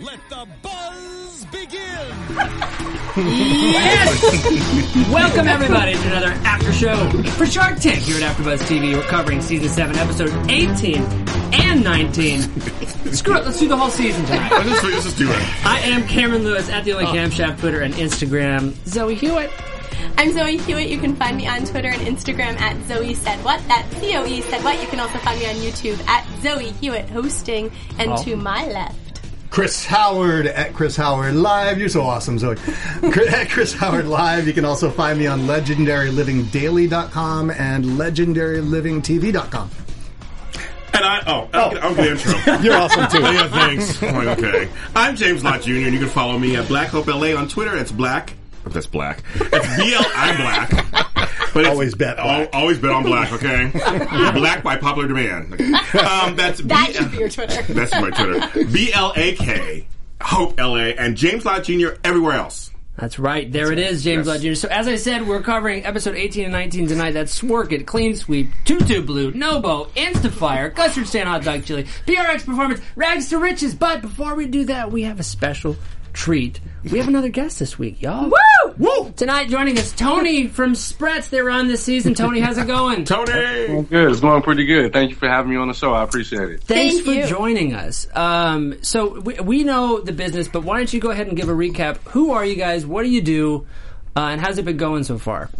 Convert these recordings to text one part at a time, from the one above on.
let the buzz begin. Yes. Welcome everybody to another after show for Shark Tank here at AfterBuzz TV. We're covering season seven, episode 18 and 19. Screw it, let's do the whole season tonight. Let's just, let's just do it. I am Cameron Lewis at the only oh. Camshaft Twitter and Instagram. Zoe Hewitt. I'm Zoe Hewitt. You can find me on Twitter and Instagram at Zoe Said What. That's C-O-E Said What. You can also find me on YouTube at Zoe Hewitt Hosting. And oh. to my left, Chris Howard at Chris Howard Live. You're so awesome, Zoe. at Chris Howard Live. You can also find me on legendarylivingdaily.com and legendarylivingtv.com. And I, oh, I'll, get, I'll get intro. You're awesome too. Oh, yeah, thanks. Okay. I'm James Lott Jr. and you can follow me at Black Hope LA on Twitter. It's black. oh, That's black. It's BL. I'm black. But Always bet black. al- always bet on black. Okay. black by popular demand. Um, that's that B- should be your Twitter. That's my Twitter. B L A K Hope LA and James Lott Jr. everywhere else. That's right. There it is, James Yes. Lott Jr. So as I said, we're covering episode 18 and 19 tonight. That's Sworkit, Clean Sweep, Tutu Blue, Nobo, Instafire, Custard Stand Hot Dog Chili, PRX Performance, Rags to Riches. But before we do that, we have a special treat. We have another guest this week, y'all. Woo! Woo! Tonight joining us, Tony from Spritz. They were on this season. Tony, how's it going? Tony. Good. It's going pretty good. Thank you for having me on the show. I appreciate it. Thanks Thank for you. joining us. Um, so we, we know the business, but why don't you go ahead and give a recap? Who are you guys? What do you do? Uh, and how's it been going so far?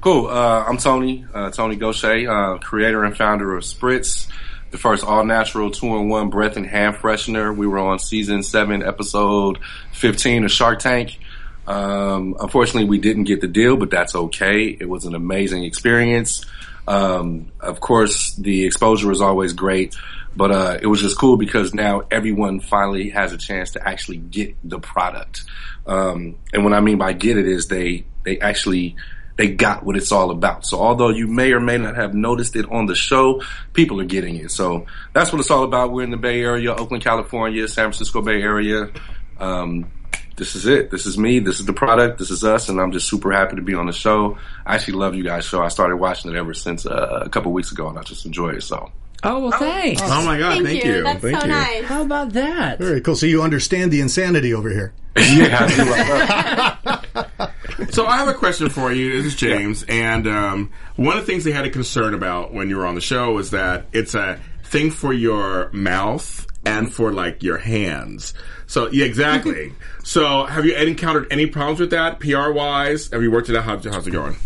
Cool. Uh, I'm Tony, uh, Tony Gaucher, uh, creator and founder of Spritz, the first all natural two in one breath and hand freshener. We were on season seven, episode 15 of Shark Tank. Um, unfortunately, we didn't get the deal, but that's okay. It was an amazing experience. Um, of course, the exposure is always great, but uh, it was just cool because now everyone finally has a chance to actually get the product. Um, and what I mean by get it is they they actually they got what it's all about. So although you may or may not have noticed it on the show, people are getting it. So that's what it's all about. We're in the Bay Area, Oakland, California, San Francisco Bay Area. Um, this is it. This is me. This is the product. This is us, and I'm just super happy to be on the show. I actually love you guys' show. I started watching it ever since uh, a couple weeks ago, and I just enjoy it. So Oh well, thanks. Oh my God! Thank, Thank, you. you. That's Thank so you. nice. How about that? Very cool. So you understand the insanity over here. yeah, I do. So I have a question for you. This is James, and um, one of the things they had a concern about when you were on the show was that it's a thing for your mouth and for like your hands. So yeah, exactly. so have you encountered any problems with that, PR wise? Have you worked it out? How's, how's it going?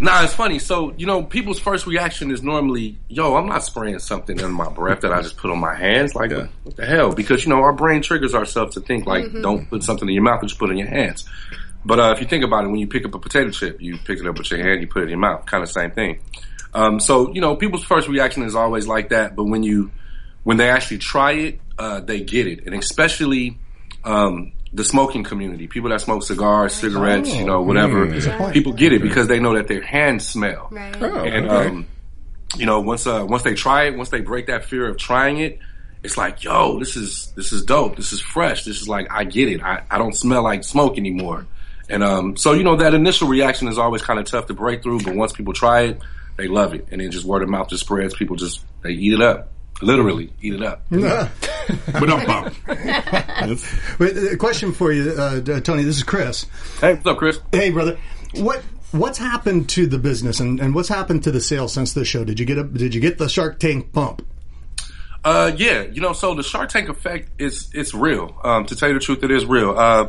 Nah, it's funny. So, you know, people's first reaction is normally, yo, I'm not spraying something in my breath that I just put on my hands. Like, Yeah. what the hell? Because, you know, our brain triggers ourselves to think, like, don't put something in your mouth, just put it in your hands. But uh, if you think about it, when you pick up a potato chip, you pick it up with your hand, you put it in your mouth. Kind of same thing. Um, so, you know, people's first reaction is always like that. But when you, when they actually try it, uh, they get it. And especially, um, the smoking community, people that smoke cigars, cigarettes, you know, whatever, people get it because they know that their hands smell. Right. Oh, And okay. um, you know, once uh, once they try it, once they break that fear of trying it, it's like, yo, this is this is dope. This is fresh. This is like I get it. I, I don't smell like smoke anymore. And um, so you know that initial reaction is always kind of tough to break through, but once people try it, they love it, and then just word of mouth just spreads. People just they eat it up, literally eat it up. but don't bump. Wait, a question for you, uh, uh, Tony. This is Chris. Hey, what's up, Chris? Hey, brother. What what's happened to the business and, and what's happened to the sales since the show? Did you get a did you get the Shark Tank pump? Uh, yeah, you know, so the Shark Tank effect is it's real. Um, to tell you the truth, it is real. Uh,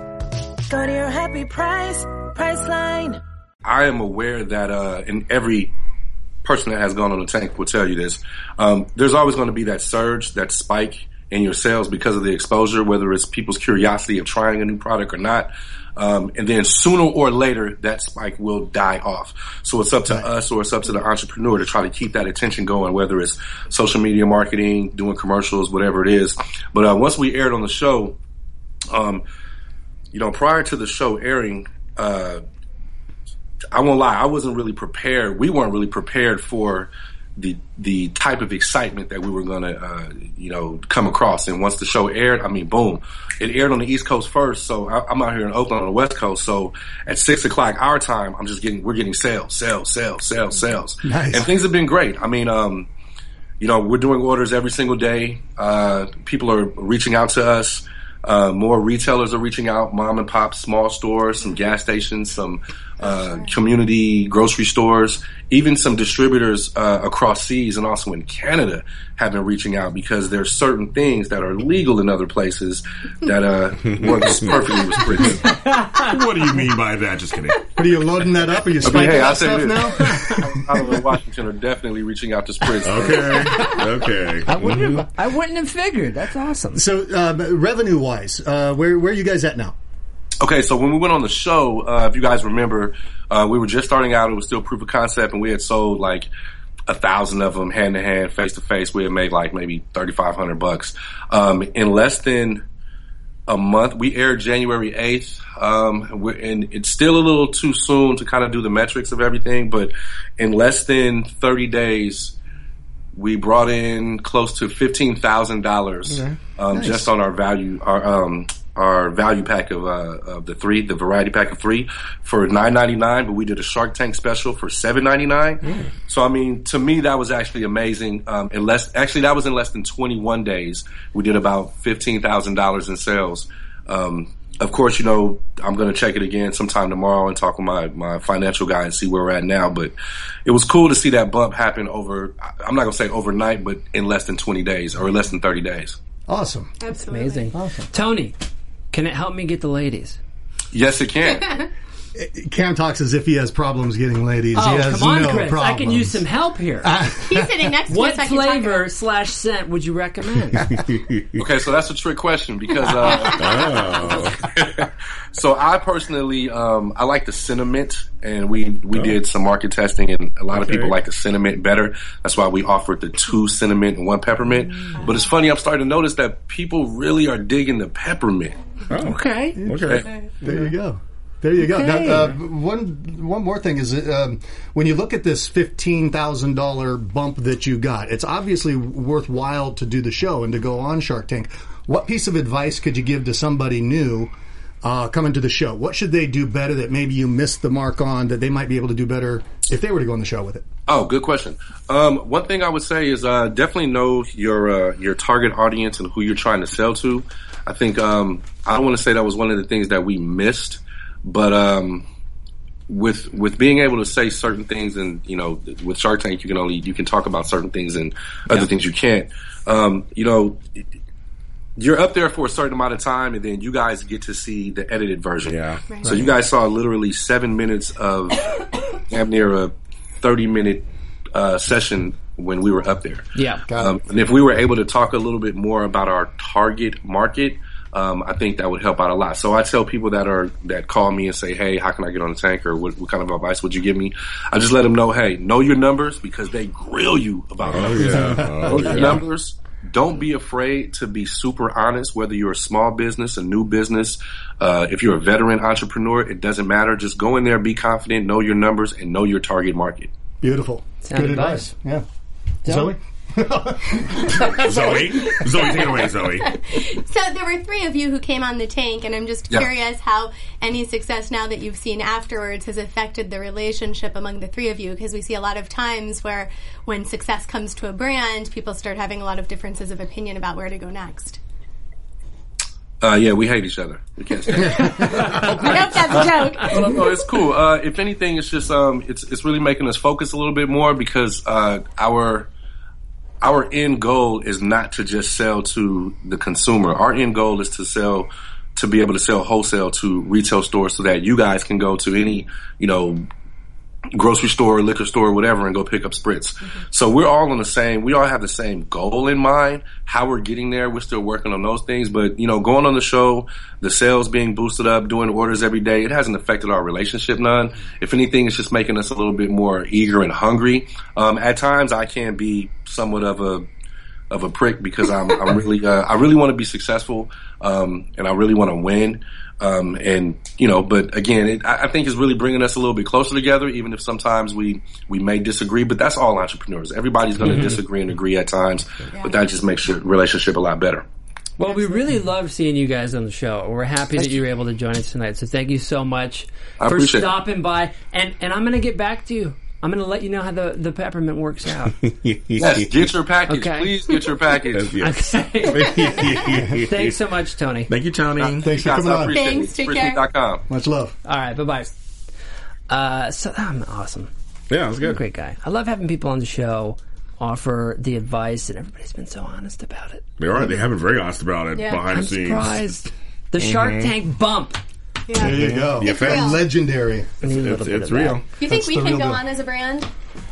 Go to your happy price, Priceline. I am aware that, uh, and every person that has gone on the tank will tell you this. Um, there's always going to be that surge, that spike in your sales because of the exposure, whether it's people's curiosity of trying a new product or not. Um, and then sooner or later, that spike will die off. So it's up to us or it's up to the entrepreneur to try to keep that attention going, whether it's social media marketing, doing commercials, whatever it is. But uh, once we aired on the show, um, you know, prior to the show airing, uh, I won't lie, I wasn't really prepared. We weren't really prepared for the the type of excitement that we were gonna uh, you know come across. And once the show aired, I mean, boom, it aired on the East Coast first. So I, I'm out here in Oakland on the West Coast. So at six o'clock our time, I'm just getting we're getting sales, sales, sales, sales, sales, Nice. and things have been great. I mean, um, you know, we're doing orders every single day. Uh, people are reaching out to us. Uh, more retailers are reaching out, mom and pop, small stores, some gas stations, some uh, community grocery stores, even some distributors uh, across seas and also in Canada have been reaching out because there's certain things that are legal in other places that uh, work perfectly with Spritz. what do you mean by that? Just kidding. What are you loading that up? Are you I mean, spiking hey, that I'll say stuff this. now? Out of Washington are definitely reaching out to Spritz. Okay. Okay. I wouldn't have. I wouldn't have figured. That's awesome. So, uh, revenue wise, uh, where where are you guys at now? Okay, so when we went on the show, uh, if you guys remember, uh, we were just starting out. It was still proof of concept, and we had sold like a thousand of them hand to hand, face to face. We had made like maybe thirty five hundred bucks um, in less than a month. We aired January eighth, um, and it's still a little too soon to kind of do the metrics of everything. But in less than thirty days, we brought in close to fifteen thousand dollars um, Nice. just on our value our um our value pack of uh of the three the variety pack of three for nine ninety nine, but we did a Shark Tank special for seven ninety nine. So I mean, to me that was actually amazing. Um, in less actually that was in less than twenty one days. We did about fifteen thousand dollars in sales. Um, of course, you know, I'm going to check it again sometime tomorrow and talk with my, my financial guy and see where we're at now. But it was cool to see that bump happen over, I'm not going to say overnight, but in less than 20 days or less than 30 days. Awesome. Absolutely. Amazing. Awesome. Tony, can it help me get the ladies? Yes, it can. Cam talks as if he has problems getting ladies. Oh, he has come on, no Chris. problems. I can use some help here. He's sitting next to what me, so I can talk flavor slash scent would you recommend? okay, so that's a trick question because, uh, so I personally, um, I like the cinnamon and we, we did some market testing and a lot of people like the cinnamon better. That's why we offered the two cinnamon and one peppermint. But it's funny, I'm starting to notice that people really are digging the peppermint. Okay. Okay. There you go. There you go. Now, uh, one one more thing is um, when you look at this fifteen thousand dollar bump that you got, it's obviously worthwhile to do the show and to go on Shark Tank. What piece of advice could you give to somebody new uh, coming to the show? What should they do better that maybe you missed the mark on that they might be able to do better if they were to go on the show with it? Oh, good question. Um, one thing I would say is uh, definitely know your uh, your target audience and who you're trying to sell to. I think um, I don't want to say that was one of the things that we missed, but um, with with being able to say certain things and you know with Shark Tank you can only you can talk about certain things and other things you can't. Um, you know. You're up there for a certain amount of time, and then you guys get to see the edited version. Yeah. So you guys saw literally seven minutes of damn near a thirty minute uh, session when we were up there. Yeah. Um, and if we were able to talk a little bit more about our target market, um, I think that would help out a lot. So I tell people that are that call me and say, "Hey, how can I get on the tank?" or "What, what kind of advice would you give me?" I just let them know, "Hey, know your numbers because they grill you about Oh numbers. yeah. Know Oh your yeah. numbers." Don't be afraid to be super honest, whether you're a small business, a new business, uh, if you're a veteran entrepreneur, it doesn't matter. Just go in there, be confident, know your numbers, and know your target market. Beautiful. Sound Good advice. advice. Yeah. Zoe? Zoe, Zoe, take it away, Zoe. So there were three of you who came on the tank, and I'm just Yeah. curious how any success now that you've seen afterwards has affected the relationship among the three of you. Because we see a lot of times where when success comes to a brand, people start having a lot of differences of opinion about where to go next. Uh, yeah, we hate each other. We can't stand. it. I hope that's a joke. no, no, it's cool. Uh, if anything, it's just um, it's it's really making us focus a little bit more because uh, our our end goal is not to just sell to the consumer. Our end goal is to sell to be able to sell wholesale to retail stores so that you guys can go to any you know grocery store, liquor store, whatever, and go pick up spritz. So we're all on the same, we all have the same goal in mind. How we're getting there, we're still working on those things. But, you know, going on the show, the sales being boosted up, doing orders every day, it hasn't affected our relationship none. If anything, it's just making us a little bit more eager and hungry. Um, at times I can be somewhat of a, of a prick because I'm, I'm really, uh, I really want to be successful, um, and I really want to win. Um, and you know, but again, it, I I think it's really bringing us a little bit closer together, even if sometimes we, we may disagree, but that's all entrepreneurs. Everybody's going to disagree and agree at times, but that just makes your relationship a lot better. Well, we really love seeing you guys on the show. We're happy that you were able to join us tonight. So thank you so much I for appreciate it. stopping by. And and I'm going to get back to you. I'm going to let you know how the, the peppermint works out. Yes, get your package. Okay. Please get your package. Yes. Okay. Thanks so much, Tony. Thank you, Tony. Thanks for coming on. Thanks, it. take care. Much love. All right, bye bye. Uh, so I'm awesome. Yeah, that's good. Great guy. I love having people on the show offer the advice, and everybody's been so honest about it. They are. They have been very honest about it Yeah. behind I'm the scenes. surprised. The Shark Tank bump. There you go. Yeah, fam. real. Legendary I need It's, it's of that. real. You think That's we the can real go deal. on as a brand?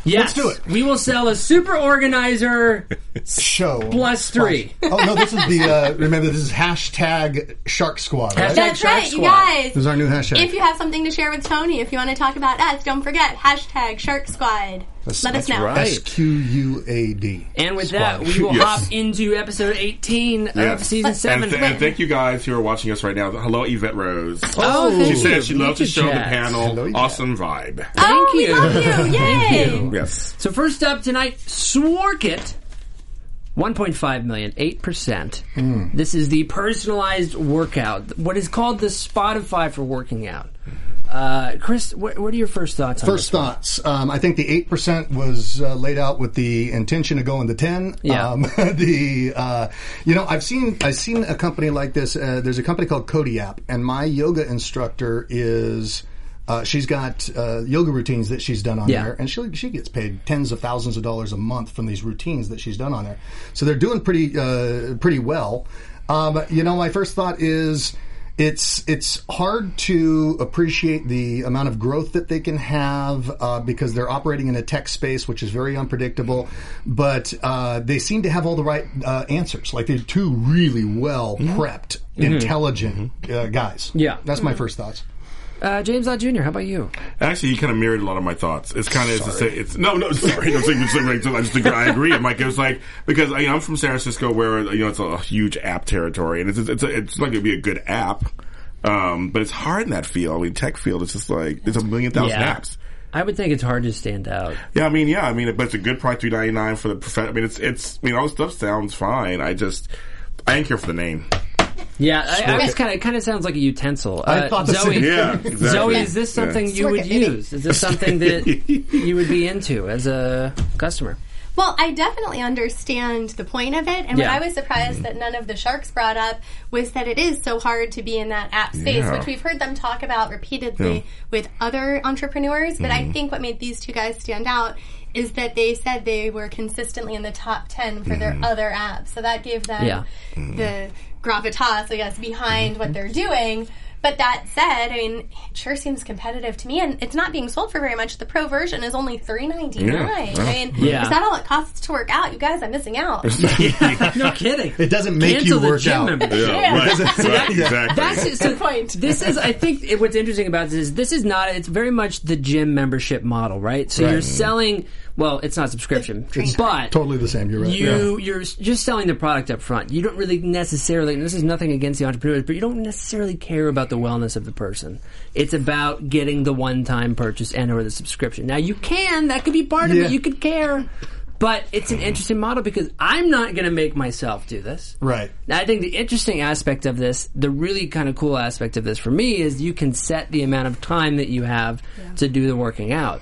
Yes, do it. We will sell a super organizer show. plus three. Oh no, this is the uh, remember this is hashtag Shark Squad. Right? Hashtag That's Shark right, you guys. This is our new hashtag. If you have something to share with Tony, if you want to talk about us, don't forget hashtag Shark Squad. That's- Let us know. right. S Q U A D. And with that, we will Yes. hop into episode 18 of season 7. And, th- and thank you guys who are watching us right now. Hello, Yvette Rose. oh, thank She you. said she loved the Meet show, the panel. Hello, awesome vibe. Thank oh, we you. love you! Yay! Thank you. Yes. So first up tonight, Sworkit. 1.5 million, 8%. Hmm. This is the personalized workout, what is called the Spotify for working out. Uh, Chris, what, what are your first thoughts on First thoughts. Um, I think the eight percent was uh, laid out with the intention of going to ten. Yeah. Um, the uh, you know I've seen I've seen a company like this. Uh, there's a company called Cody App, and my yoga instructor is. Uh, she's got uh, yoga routines that she's done on Yeah. there, and she she gets paid tens of thousands of dollars a month from these routines that she's done on there. So they're doing pretty uh, pretty well. Um, you know, my first thought is it's it's hard to appreciate the amount of growth that they can have uh, because they're operating in a tech space which is very unpredictable. But uh, they seem to have all the right uh, answers. Like they're two really well prepped, intelligent uh, guys. Yeah. that's my first thoughts. Uh, James Lott Jr., how about you? Actually, you kind of mirrored a lot of my thoughts. It's kind of it's, it's, it's no no sorry no, sorry, sorry, sorry, I just agree, I agree. I'm like it was like because you know, I'm from San Francisco where you know it's a huge app territory and it's it's it's, it's like it'd be a good app, um, but it's hard in that field. I mean, tech field. It's just like there's a million thousand Yeah. apps. I would think it's hard to stand out. Yeah, I mean, yeah, I mean, but it's a good price, three ninety nine for the prof. I mean, it's it's. I mean, all the stuff sounds fine. I just I didn't care for the name. Yeah, I, I was kind of it kind of sounds like a utensil. I Uh, thought the Zoe, same. Yeah, exactly. Zoe, is this something Yeah. you would Sworkit, baby. use? Is this something that you would be into as a customer? Well, I definitely understand the point of it, and Yeah. what I was surprised that none of the sharks brought up was that it is so hard to be in that app space, Yeah. which we've heard them talk about repeatedly Yeah. with other entrepreneurs. But I think what made these two guys stand out is that they said they were consistently in the top ten for their other apps, so that gave them Yeah. the gravitas, I guess, behind what mm-hmm. they're doing. But that said, I mean, it sure seems competitive to me, and it's not being sold for very much. The pro version is only three ninety nine. Yeah. I mean, Yeah. is that all it costs to work out? You guys, I'm missing out. no kidding. It doesn't make Cancel you the work gym out. membership. Yeah, right, right, exactly. That's it. So point. This is, I think, it, what's interesting about this is this is not. It's very much the gym membership model, right? So you're selling. Well, it's not subscription, but Totally the same. You're right. you you're just selling the product up front. You don't really necessarily. And this is nothing against the entrepreneurs, but you don't necessarily care about the wellness of the person. It's about getting the one time purchase and or the subscription. Now you can. That could be part of Yeah. it. You could care. but it's an interesting model because I'm not going to make myself do this. Right. Now, I think the interesting aspect of this, the really kind of cool aspect of this for me is you can set the amount of time that you have to do the working out.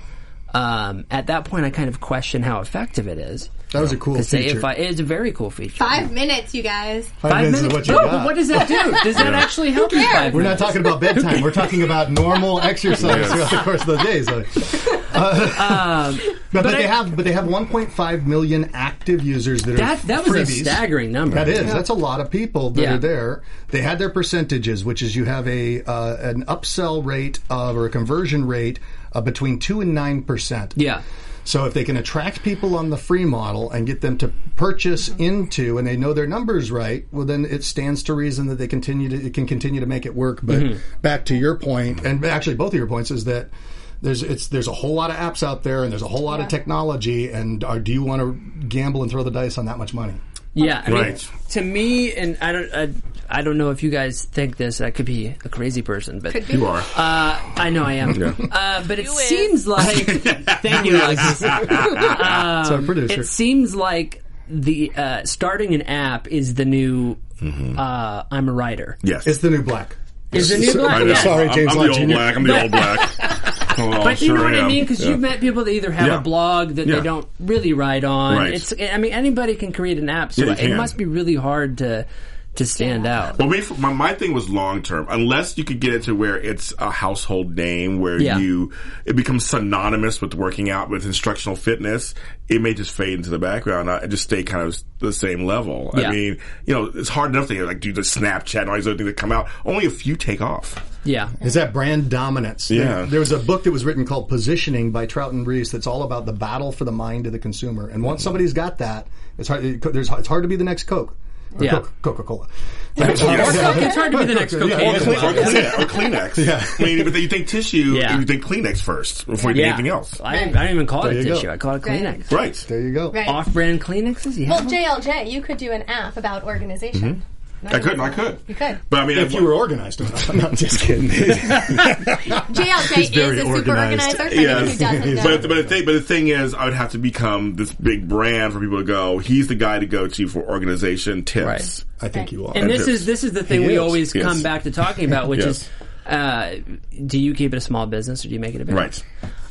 Um, at that point, I kind of question how effective it is. That was a cool 'Cause say feature. if I, it's a very cool feature. Five minutes, you guys. Five, minutes, is what you no, got. but what does that do? Does that actually help you? Five We're not talking about bedtime. We're talking about normal exercise Yes. throughout the course of the day. So. Uh, but, but Um, I- they have but they have 1.5 million active users that are That that was a staggering number. That is. That's a lot of people that Yeah. are there. They had their percentages, which is you have a uh, an upsell rate of or a conversion rate of between two and nine percent. Yeah. So if they can attract people on the free model and get them to purchase into, and they know their numbers right, well then it stands to reason that they continue to it can continue to make it work. But Mm-hmm. back to your point, and actually both of your points is that. There's it's there's a whole lot of apps out there and there's a whole lot of technology and are, do you want to gamble and throw the dice on that much money? Yeah, I mean, Right. to me, and I don't, I, I don't know if you guys think this. I could be a crazy person, but Could be. You are. Uh, I know I am. Yeah. Uh, but it You is. seems like. thank you, Alexis. so producer. Um, It seems like the uh, starting an app is the new. Uh, I'm a writer. yes. it's the new black. Is the new black? I know. Yeah. Sorry, I'm- James I'm, Lott the old black. I'm the old black. Oh, But you know sure what I am. mean? Because Yeah. you've met people that either have Yeah. a blog that Yeah. they don't really write on. Right. It's, I mean, anybody can create an app, so Yeah, it must be really hard to to stand out. Well, my, my thing was long term. Unless you could get it to where it's a household name, where Yeah. you it becomes synonymous with working out with instructional fitness, it may just fade into the background uh, and just stay kind of the same level. Yeah. I mean, you know, it's hard enough to like do the Snapchat and all these other things that come out. Only a few take off. Yeah. Is that brand dominance? Yeah. There, there was a book that was written called Positioning by Trout and Ries that's all about the battle for the mind of the consumer. And once somebody's got that, it's hard. It, there's, it's hard to be the next Coke. Or Yeah. Coca Cola. It's hard to be the next Yeah. cocaine. Or, as or, Kleenex, or Kleenex. Yeah. I mean, but then you think tissue, Yeah. you think Kleenex first before you Yeah. think anything else. I, didn't, I didn't even call There it you go. tissue. I call it Right. Kleenex. Right. There you go. Right. Off-brand Kleenexes? Yeah. Well, JLJ, you could do an app about organization. Mm-hmm. I couldn't. I could. You could. But I mean, If I- you were organized enough. No, I'm not just kidding. JLJ is very a super organized. organizer. For anyone who doesn't. But, but the thing, but the thing is, I would have to become this big brand for people to go. He's the guy to go to for organization tips. Right. I think you are. And this Yes. is this is the thing He we is. always Yes. come back to talking about, which Yes. is, uh, do you keep it a small business or do you make it a big? Right.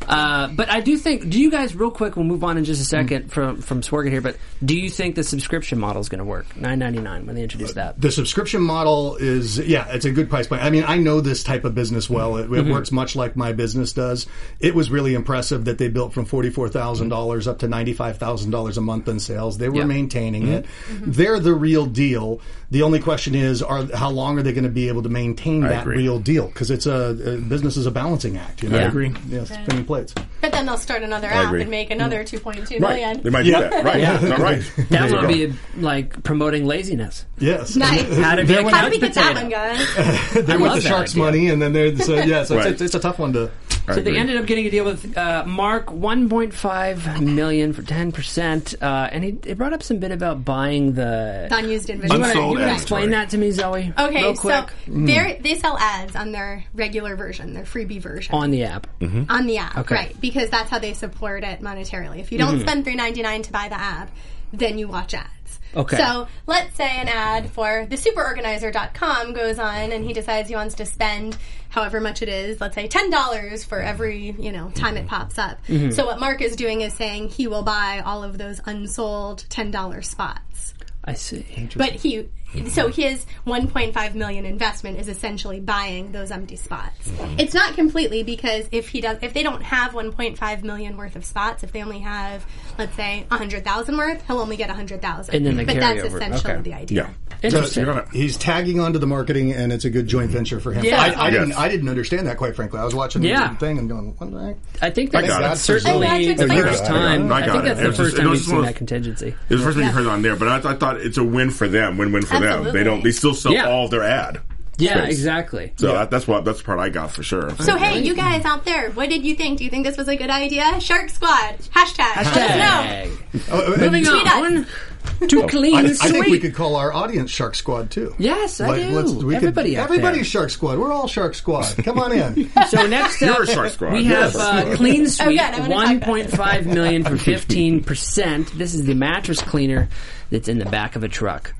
Uh, but I do think. Do you guys real quick? We'll move on in just a Mm. second from from Sworkit here. But do you think the subscription model is going to work? Nine ninety nine when they introduce that. The subscription model is, yeah, it's a good price point. I mean, I know this type of business well. It, it Mm-hmm. works much like my business does. It was really impressive that they built from $44,000 up to $95,000 a month in sales. They were Yeah. maintaining it. They're the real deal. The only question is, are how long are they going to be able to maintain I that agree. real deal? Because it's a, a business is a balancing act. You know? I agree. Yes, spinning plates. But then they'll start another I app agree. and make another mm. 2.2 Right. million. They might Yeah. do that. Right. Yeah. No, right. That There would be like promoting laziness. Yes. Nice. How to be How do we get that one, guys? they want the sharks' idea. money, and then they're so yeah. So Right. it's, it's a tough one to. I So they ended up getting a deal with uh, Mark, 1.5 million for 10%, uh, and he, he brought up some bit about buying the. The unused you inventory. want to explain that to me, Zoe? Okay, real so quick they're, they sell ads on their regular version, their freebie version. on the app. on the app, Okay. right? Because that's how they support it monetarily. If you don't spend three ninety nine to buy the app, then you watch ads. Okay. So let's say an ad for the superorganizer.com goes on and he decides he wants to spend however much it is, let's say $10 for every, you know, time it pops up. Mm-hmm. So what Mark is doing is saying he will buy all of those unsold $10 spots. I see. But he Mm-hmm. so his 1.5 million investment is essentially buying those empty spots. Mm-hmm. It's not completely because if he does if they don't have 1.5 million worth of spots, if they only have let's say 100,000 worth, he'll only get 100,000. And then the but that's carryover. essentially Okay. the idea. Yeah. Interesting. You're gonna- He's tagging onto the marketing, and it's a good joint venture for him. Yeah. I, I didn't. I didn't understand that quite frankly. I was watching Yeah. the thing and going, "What the heck?" I think I that's, got that's I'm certainly you the first time. I I, got think it. that's It the was first just- time was we've seen that contingency. It was the first thing you heard on there, but I, I thought it's a win for them, win-win for them. They don't. They still sell Yeah. all of their ad. Yeah, space. exactly. So that, that's what that's the part I got for sure. So hey, you guys out there, what did you think? Do you think this was a good idea? Shark Squad hashtag. Let us know. Hashtag. Oh, and- Moving Tweet us. on. to clean I, I sweep. think we could call our audience Shark Squad too. Yes, I do. we Everybody out everybody's there. Shark Squad. We're all Shark Squad. Come on in. So next up, You're a Shark Squad. we have Yes. uh, Clean Sweep, good, I'm gonna talk about 1.5 million for 15 percent. This is the mattress cleaner that's in the back of a truck.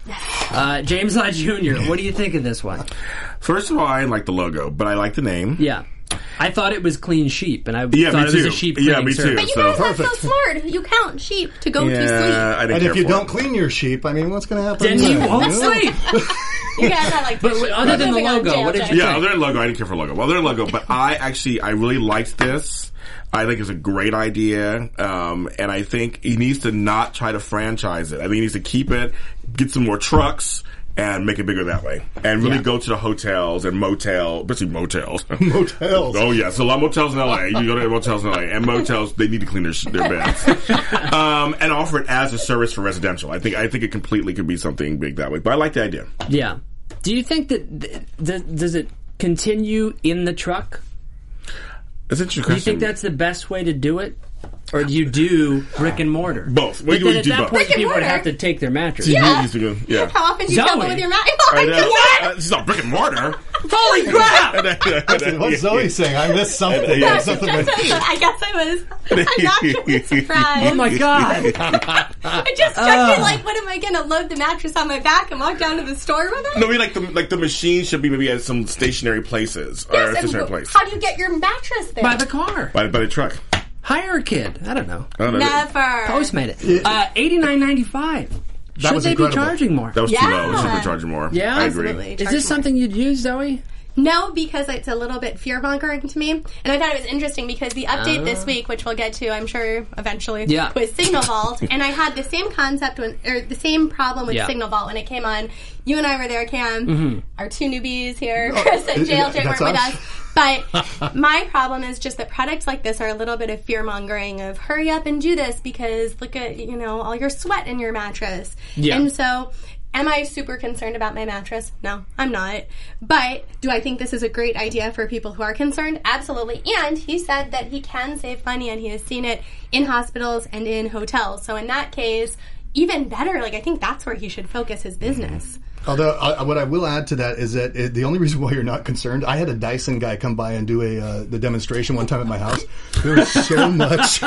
Uh, James Lott Jr. What do you think of this one? First of all, I like the logo, but I like the name. Yeah, I thought it was Clean Sheep, and I Yeah, thought it was too. a sheep Yeah, cleaning me too. service. But you So- guys are so smart. You count sheep to go to Yeah, I sleep. didn't And care if you for don't it. clean your sheep, I mean, what's going to happen? Then you won't sleep. You guys are like. But sheep. other than the Moving on, logo, what did you Yeah, other than logo, I didn't care for logo. Well, other than logo, but I actually I really liked this. I think it's a great idea, um, and I think he needs to not try to franchise it. I think he needs to keep it, get some more trucks, and make it bigger that way, and really Yeah. go to the hotels and motel, especially motels. Motels. Oh yes, a lot of motels in LA. You go to motels in LA, and motels they need to clean their, sh- their beds, um, and offer it as a service for residential. I think I think it completely could be something big that way. But I like the idea. Yeah. Do you think that th- th- does it continue in the truck? An interesting Do you think that's the best way to do it? Or do you do brick and mortar? Both. But We- we at do that both. point, Brick and people would mortar? have to take their mattress. Yeah. Used to go- yeah. How often do you Zoe. couple with your mat? I know. What? Uh, It's not brick and mortar. Holy crap! What's Zoe saying? I missed something. Yeah. something like- I guess I was. I'm actually surprised. Oh my god! I just checked it. Like, what am I gonna load the mattress on my back and walk down to the store with it? No, we like the like the machine should be maybe at some stationary places or Yes, a and stationary wh- place How do you get your mattress there? By the car. by by the truck. Hire a kid. I don't know. I don't know. Never. Postmate it. Uh, Eighty nine ninety five. Should was they incredible. be charging more? That was too low. We should Yeah. be charging more. Yeah? I agree. Absolutely. Is Charge this more. something you'd use, Zoe? No, because it's a little bit fear mongering to me. And I thought it was interesting because the update this week, which we'll get to, I'm sure eventually, Yeah. was Signal Vault. and I had the same concept when, or the same problem with Yeah. Signal Vault when it came on. You and I were there, Cam. Mm-hmm. Our two newbies here, Chris and yeah, JLJ, weren't that's with us. us. But my problem is just that products like this are a little bit of fear mongering of hurry up and do this because look at, you know, all your sweat in your mattress. Yeah. And so Am I super concerned about my mattress? No, I'm not. But do I think this is a great idea for people who are concerned? Absolutely. And he said that he can save money and he has seen it in hospitals and in hotels. So in that case, even better. Like I think that's where he should focus his business. Although, I, what I will add to that is that it, the only reason why you're not concerned, I had a Dyson guy come by and do a uh, the demonstration one time at my house. There was so much,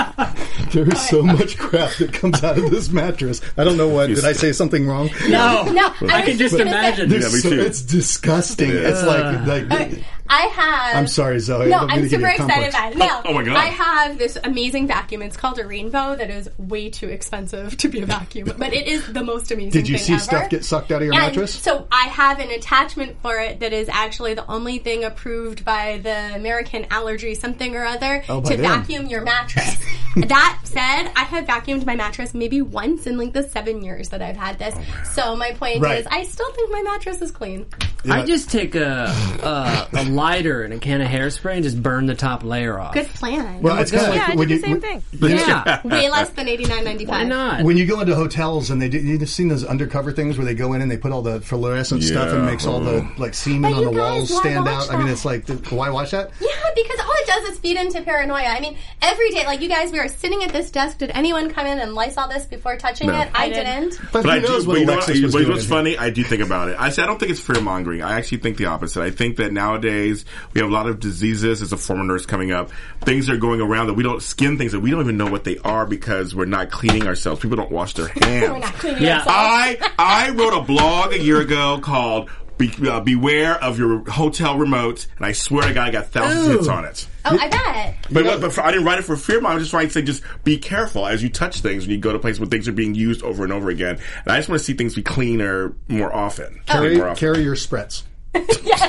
there is so much crap that comes out of this mattress. I don't know what. Did I say something wrong? No. No, I was can just imagine. There's Yeah, me so- too. it's disgusting. It's like like. I have. I'm sorry, Zoe. No, I'm to give you super excited about it. No, Oh, my God. I have this amazing vacuum. It's called a Rainbow that is way too expensive to be a vacuum, but it is the most amazing Did you thing see ever. stuff get sucked out of your And mattress? So I have an attachment for it that is actually the only thing approved by the American Allergy something or other Oh, to them. vacuum your mattress. that said, I have vacuumed my mattress maybe once in like the seven years that I've had this. Oh, so my point Right. is, I still think my mattress is clean. I just take a, a a lighter and a can of hairspray and just burn the top layer off. Good plan. Well, it's kind of Yeah, like I when did you the same when- thing. Yeah. Way less than eighty nine ninety five. Why not? When you go into hotels and they do, you've seen those undercover things where they go in and they put all the fluorescent stuff and makes all the like semen But on the walls stand watch out. I mean, it's like, the, why watch that? Yeah, because all it does is feed into paranoia. I mean, every day, like you guys, we are sitting at this desk. Did anyone come in and Lysol this before touching No. it? I, I did. didn't. But, But who I do. knows But what you know Alexis was but doing? what's funny? I do think about it. I say I don't think it's fear mongering. I actually think the opposite. I think that nowadays we have a lot of diseases. As a former nurse coming up, things are going around that we don't skin things that we don't even know what they are because we're not cleaning ourselves. People don't wash their hands. We're not cleaning Yeah. ourselves. I I wrote a blog a year ago called Be, uh, "Beware of Your Hotel Remotes," and I swear to God, I got thousands of hits on it. Oh, I bet. But, but, but for, I didn't write it for fear. I was just trying to say, just be careful as you touch things when you go to places where things are being used over and over again. And I just want to see things be cleaner more often. Carry, More often. carry your spritz.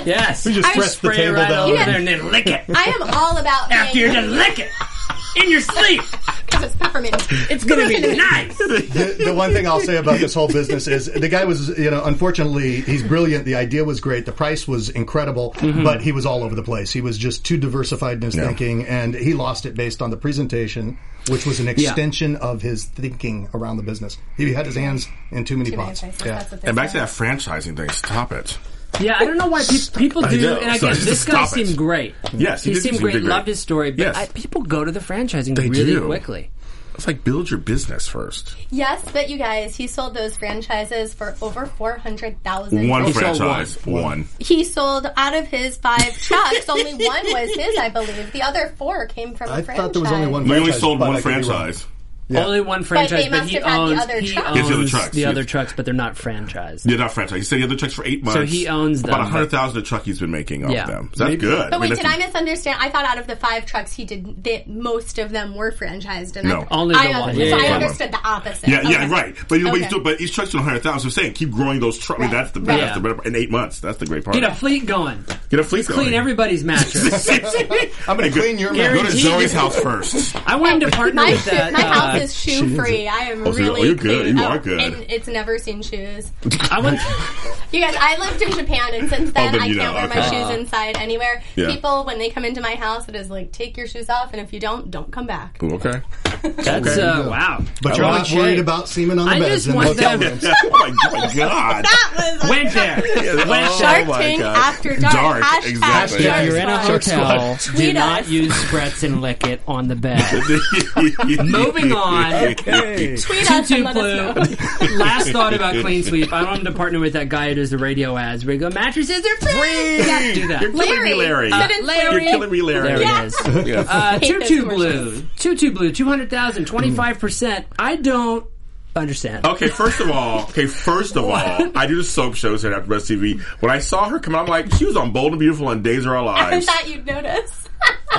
Yes. We just I press the spray it table right down. over Yeah. there and then lick it. I am all about After you're done, lick it in your sleep. because it's peppermint. It's gonna be nice. the, the one thing I'll say about this whole business is the guy was, you know, unfortunately, he's brilliant. The idea was great. The price was incredible, mm-hmm. but he was all over the place. He was just too diversified in his Yeah. thinking, and he lost it based on the presentation, which was an extension of his thinking around the business. He had his hands in too many Too pots. places, Yeah. that's what they And back to that franchising thing. Stop it. Yeah, I don't know why pe- people do. know. And again, Sorry, this guy stop it. seemed great. Yes, he he did seemed seem great. great. Loved his story, but Yes. I, people go to the franchising They really do. quickly. It's like build your business first. Yes, but you guys, he sold those franchises for over four hundred thousand. One He sold franchise, one. He sold out of his five trucks. only one was his, I believe. The other four came from a I franchise. thought there was only one. We only franchise, sold but one I could be wrong. franchise. Only one franchise, they but he have had the owns other he trucks. owns the other trucks, the yes. other trucks, but they're not franchised. Yeah, not franchise. He said he had the trucks for eight months. So he owns them, About a but- hundred thousand a truck he's been making off Yeah. them. So that's Maybe- good. But I mean, wait, did I misunderstand? I thought out of the five trucks, he did that most of them were franchised. And No. I, Only the I, one. So Yeah, I yeah. understood the opposite. Yeah, yeah, right. But you know, but, he's Okay. but each truck's doing hundred thousand. So I'm saying keep growing those trucks. I mean, Right. that's the Right. that's the better in eight months. That's the great part. Get a fleet going. Get a fleet going. Clean going. everybody's mattress. I'm going to clean your Gary mouth. Go to Zoe's house first. I wanted to partner with that. my uh, house is shoe free. I am Oh, so really oh, you're good. clean. You Oh, are good. And it's never seen shoes. I went. You guys, I lived in Japan, and since then Oh, then I can't know, wear my shoes inside anywhere. Yeah. People, when they come into my house, it is like take your shoes off, and if you don't, don't come back. Ooh, okay. That's uh, wow. But you're not worried Shay. about semen on the I beds just in want hotel them- rooms. oh my, oh my god. That was Went there. Went Oh Shark Tank after dark. Dark, Hashtag exactly. Shark If you're in a hotel, do not use Spritz and lick it on the bed. Moving on. Hey. Tweet us Two and let us know. Last thought about Clean Sweep. I wanted to partner with that guy who does the radio ads where you go, mattresses are free. Yeah, do that. You're killing me, Larry. Larry. Uh, Larry. You're killing me, Larry. There Yes. it is. Yeah. Uh, Tutu Blue. commercials. Tutu Blue, 200,000, 25%. I don't understand. Okay, first of all, okay, first of all, I do the soap shows here at Breast TV. When I saw her come out, I'm like, she was on Bold and Beautiful and Days of Our Lives. I thought you'd notice.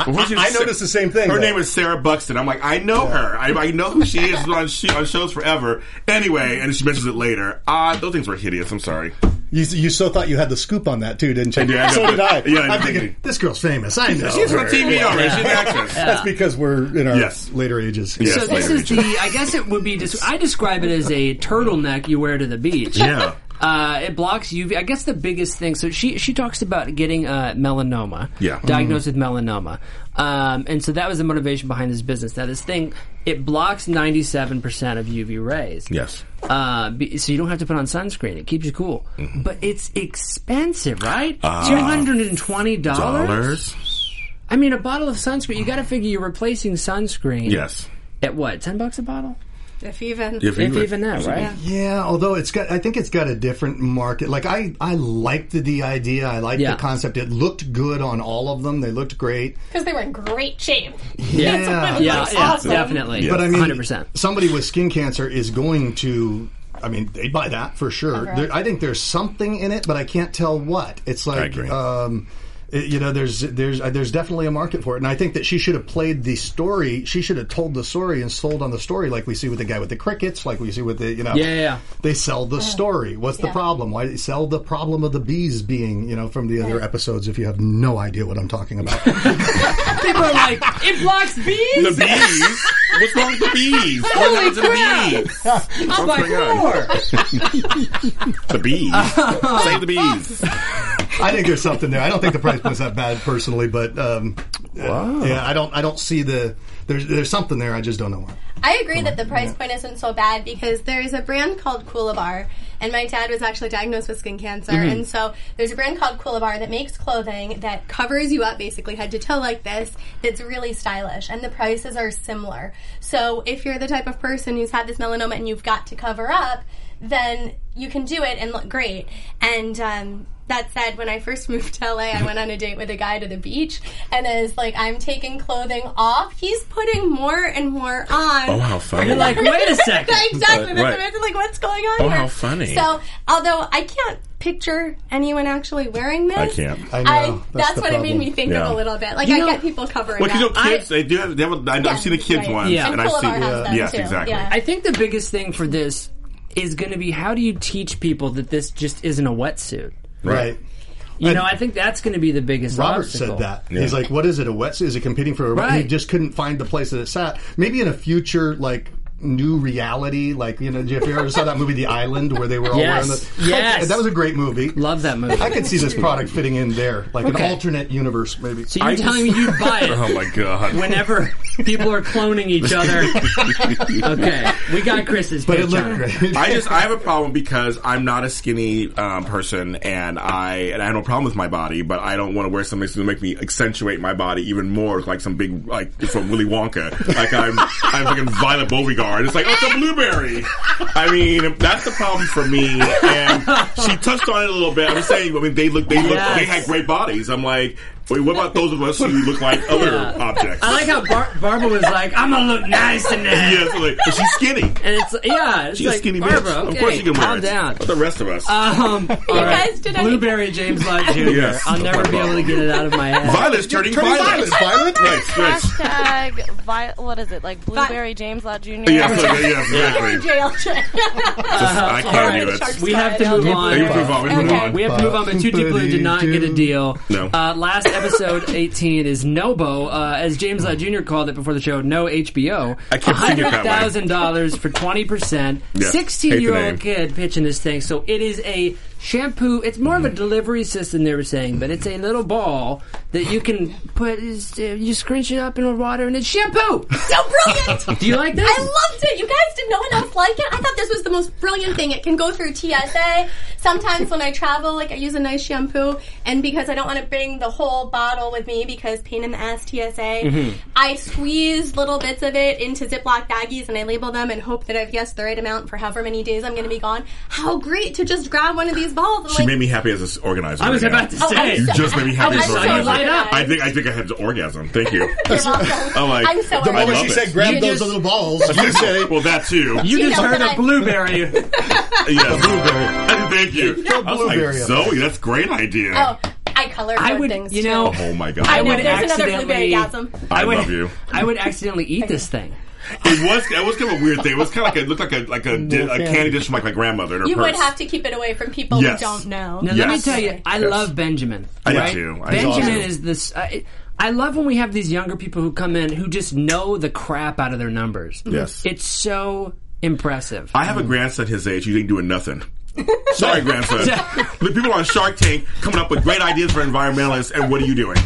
Well, she's- I noticed the same thing. Her though. name is Sarah Buxton. I'm like, I know her. I, I know who she is on, she, on shows forever. Anyway, and she mentions it later. Uh, those things were hideous. I'm sorry. You, you so thought you had the scoop on that too, didn't you? did, I so did I. Yeah, I I'm did. thinking this girl's famous. I know. She's her. on TV already. She's an actress. That's because we're in our Yes. later ages. Yes. So this later is the, I guess it would be, des- I describe it as a turtleneck you wear to the beach. Yeah. Uh, it blocks UV. I guess the biggest thing. So she she talks about getting uh, melanoma. Yeah. Diagnosed with melanoma. Um, and so that was the motivation behind this business. Now this thing it blocks ninety seven percent of UV rays. Yes. Uh, be, so you don't have to put on sunscreen. It keeps you cool. Mm-hmm. But it's expensive, right? Uh, Two hundred and twenty dollars. Dollars. I mean, a bottle of sunscreen. You got to figure you're replacing sunscreen. Yes. At what? Ten bucks a bottle? If even. If, If even that, right? Yeah, although it's got, I think it's got a different market. Like I, I liked the, the idea. I liked Yeah. the concept. It looked good on all of them. They looked great. Because they were in great shape. Yeah, Yeah, Looks yeah, awesome. definitely. But I mean, hundred percent. somebody with skin cancer is going to. I mean, they'd buy that for sure. Okay. There, I think there's something in it, but I can't tell what. It's like, agree. um, it- you know, there's there's uh, there's definitely a market for it, and I think that she should have played the story. She should have told the story and sold on the story, like we see with the guy with the crickets, like we see with the you know, Yeah, yeah, yeah. They sell the story. What's the problem? Why they sell the problem of the bees being, you know, from the other episodes? If you have no idea what I'm talking about. People are like, it blocks bees. The bees? What's wrong with the bees? What happens to the bees? I'm like, going. The bees. Save the bees. I think there's something there. I don't think the price point's that bad personally, but um, yeah, I don't. I don't see the. There's there's something there. I just don't know why. I agree that the price point isn't so bad because there's a brand called Coolibar, and my dad was actually diagnosed with skin cancer, Mm-hmm. and so there's a brand called Coolibar that makes clothing that covers you up basically head to toe like this. That's really stylish, and the prices are similar. So if you're the type of person who's had this melanoma and you've got to cover up, then you can do it and look great. And um, that said, when I first moved to LA, I went on a date with a guy to the beach, and as like I'm taking clothing off, he's putting more and more on. Oh, how funny. You're like, wait a second. exactly. That's Right. amazing. Like, what's going on Oh, here? how funny. So, although I can't picture anyone actually wearing this, I can't. I know. I, that's that's, the what it made me think Yeah. of a little bit. Like, You I know- get people covering Well, you up. know, kids, they do have, they have I've Yeah, seen the kids right. ones. Yeah. And And I see, Coolibar has them, yes, too. exactly. Yeah. I think the biggest thing for this is going to be how do you teach people that this just isn't a wetsuit? Right. You And know, I think that's going to be the biggest. Robert obstacle. said that. He's like, "What is it? A wetsuit? Is it competing for a?" Right. He just couldn't find the place that it sat. Maybe in a future, like new reality. Like you know, if you ever saw that movie, The Island, where they were all Yes. wearing the Yes. that was a great movie. Love that movie. I could see this product fitting in there, like Okay. an alternate universe, maybe. So you're I telling just- me you'd buy it Oh my god. whenever people are cloning each other? Okay, we got Chris's. but it pitch looked great. I just I have a problem because I'm not a skinny um, person, and I and I have no problem with my body, but I don't want to wear something that's going to make me accentuate my body even more, like some big like from Willy Wonka, like I'm I'm fucking Violet Beauregarde. It's like oh, it's a blueberry. I mean, that's the problem for me. And she touched on it a little bit. I'm saying, I mean, they look they look Yes. they had great bodies. I'm like, wait, what about those of us who look like other Yeah. objects? I like how Bar- Barbara was like, "I'm gonna look nice in that," yeah, so like, but she's skinny. and it's yeah, it's She's like a skinny Barbara. bitch. Okay, of course, you can wear calm it. down. But the rest of us. Um, all right. guys did any- Blueberry James Lott Jr. Yes. I'll never be able to get it out of my head. Violet's turning, Turning violet. violet, violet. Right, right. Hashtag vi- what is it like blueberry James Lott Jr. Yeah, okay, yeah, exactly. Jail check. I can't Alright, do it. We have to move on. You move on. We move on. We have to move on, but Tutti Blue did not get a deal. No. Uh, last episode 18 is Nobo, uh, as James Lott Jr. called it before the show, no HBO. I kept seeing it that way. $100,000 for 20%. Yes. 16 Hate the year name. old kid pitching this thing. So it is a shampoo. It's more of a delivery system, they were saying, but it's a little ball that you can put, is, uh, you scrunch it up in water and it's shampoo. So brilliant. Do you like this? I loved it. You guys did no one else like it. I thought this was the most brilliant thing. It can go through TSA. Sometimes when I travel, like I use a nice shampoo, and because I don't want to bring the whole bottle with me because pain in the ass TSA, I squeeze little bits of it into Ziploc baggies and I label them and hope that I've guessed the right amount for however many days I'm going to be gone. How great to just grab one of these balls. She like, made me happy as an organizer. I was right now. about to Oh, say. I'm You so- just made me happy I as an saw organizer. light up. I think I think I had an orgasm. Thank you. You're welcome. I'm like, I'm so The I moment love she it. said, "Grab You those just- little balls," you say, well, that too. You You just heard that a I- blueberry. yes. "Blueberry." Thank you. I was blueberry like, Zoe, that's a great idea. Oh, I color I would, things you too. know, Oh my god. I know, would there's another blueberry gasm. I would, love you. I would accidentally eat this thing. It was it was kind of a weird thing. It was kind of like it looked like a like a, di- a candy dish from like my grandmother in her You purse. would have to keep it away from people Yes. who don't know. Now, let me Yes. tell you, I Yes. love Benjamin. I do right? too. I Benjamin do. is this. I, I love when we have these younger people who come in who just know the crap out of their numbers. Mm-hmm. Yes. It's so impressive. I have a grandson his age. You ain't doing nothing. Sorry, grandson. the people on Shark Tank coming up with great ideas for environmentalists, and what are you doing?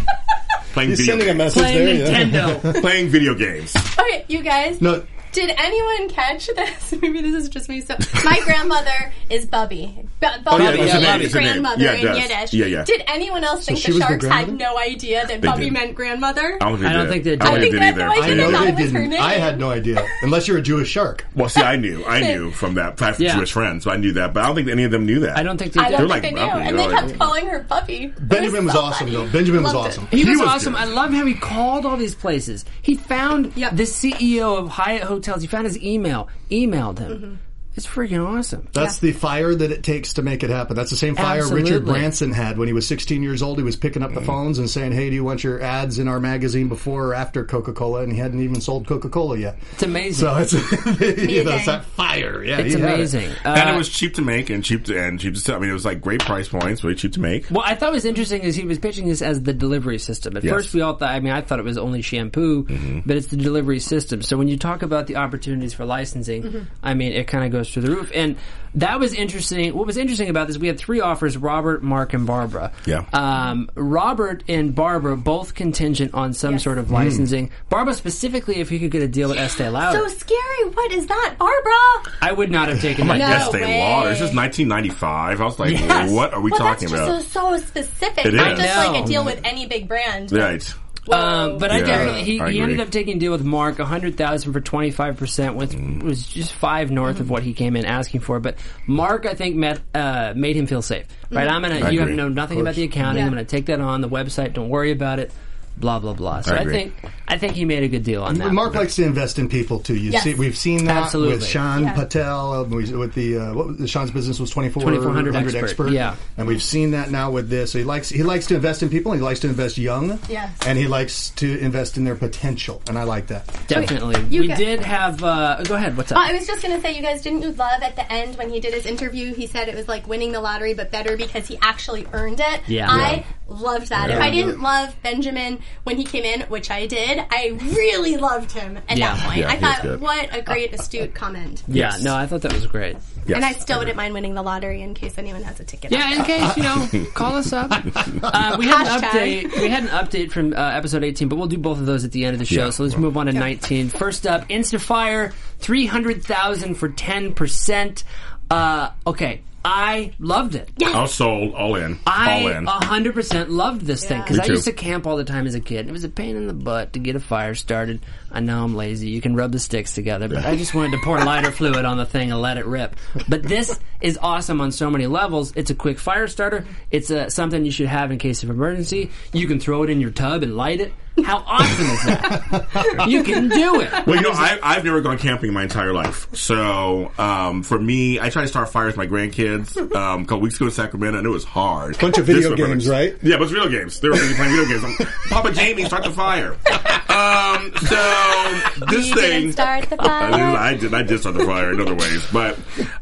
Playing He's video sending a games. message Playing there. Yeah. Nintendo. Playing video games. Okay, you guys. No, Did anyone catch this? Maybe this is just me. So, my grandmother is Bubby. Bu- Bubby Oh, yeah, is that's her my name, it's her name. grandmother Yeah, in does. Yiddish. Yeah, yeah. Did anyone else think she the was the sharks had no idea that They Bubby did. meant grandmother? I don't think, I don't they did. they I think they I did think either. they I know they her didn't. name. I had no idea, unless you're a Jewish shark. Well, see, I knew, I knew from that fact Yeah. Jewish friends, so I knew that, but I don't think any of them knew that. I don't think they I did. don't They're think like they knew. Bubby, And they kept calling her Bubby. Benjamin was awesome, though. Benjamin was awesome. He, He was, was awesome. I love how he called all these places. He found Yep. the CEO of Hyatt He found his email, emailed him. Mm-hmm. It's freaking awesome. That's the fire that it takes to make it happen. That's the same fire Richard Branson had when he was 16 years old. He was picking up the phones and saying, "Hey, do you want your ads in our magazine before or after Coca-Cola?" And he hadn't even sold Coca-Cola yet. It's amazing. So it's you know, it's Amazing. that fire. Yeah, it's he had it. amazing. and Uh, it was cheap to make and cheap to and cheap to sell. I mean, it was like great price points, really cheap to make. Well, I thought it was interesting is he was pitching this as the delivery system. At Yes. first, we all thought. I mean, I thought it was only shampoo, Mm-hmm. but it's the delivery system. So when you talk about the opportunities for licensing, I mean, it kind of goes through the roof. And that was interesting. What was interesting about this, we had three offers: Robert, Mark, and Barbara. Yeah. Um, Robert and Barbara both contingent on some Yes. sort Mm. of licensing. Barbara specifically, if he could get a deal with Estee Lauder, So scary. What is that, Barbara? I would not have taken My that. No. Estee way. Lauder. This is 1995. I was like, Yes. what are we well, talking that's about? so, so specific. It Not is. just I like a deal with any big brand. right. Whoa. Um, but I Yeah, definitely he, I he agree. ended up taking a deal with Mark, a hundred thousand for twenty five percent, which Mm. was just five north of what he came in asking for. But Mark, I think, met uh, made him feel safe. Right? I'm gonna. I you have agree. know nothing about the accounting. Yeah. I'm gonna take that on the website. Don't worry about it. Blah blah blah. So I I, think I think he made a good deal on that. Mark likes to invest in people too. You Yes. see, we've seen that Absolutely. with Sean Yeah. Patel. uh, With the uh, what was, Sean's business was twenty four 2400 hundred expert, yeah. and we've seen that now with this. So he likes he likes to invest in people. He likes to invest young. Yes. and he likes to invest in their potential, and I like that. Definitely. You we got- did have. Uh, go ahead. What's up? I was just gonna say, you guys didn't you love at the end when he did his interview? He said it was like winning the lottery, but better because he actually earned it. Yeah. I loved that. If I didn't love Benjamin when he came in, which I did, I really loved him at Yeah. that point. Yeah, I he was thought, good. what a great, astute comment. Yeah, no, I thought that was great. Yes. And I still wouldn't mind winning the lottery in case anyone has a ticket. Yeah, in case you know, call us up. Uh, we had an Hashtag. update. We had an update from uh, episode 18, but we'll do both of those at the end of the show. Yeah. So let's move on to 19. First up, InstaFire, three hundred thousand for ten percent. Uh, okay, I loved it. I was sold, all in, I all in. hundred percent loved this thing because Me I too. used to camp all the time as a kid. And It was a pain in the butt to get a fire started. I know I'm lazy. You can rub the sticks together, but I just wanted to pour lighter fluid on the thing and let it rip. But this is awesome on so many levels. It's a quick fire starter. It's uh something you should have in case of emergency. You can throw it in your tub and light it. How awesome is that? you can do it. Well, you know, I, I've never gone camping in my entire life. So, um, for me, I tried to start fires with my grandkids um, a couple weeks ago in Sacramento, and it was hard. Bunch of This video was perfect. games, right? Yeah, but it's video games. They were really playing video games. I'm, Papa Jamie, start the fire. Um, so, this You thing. didn't start the I did, fire. I did. I did start the fire in other ways, but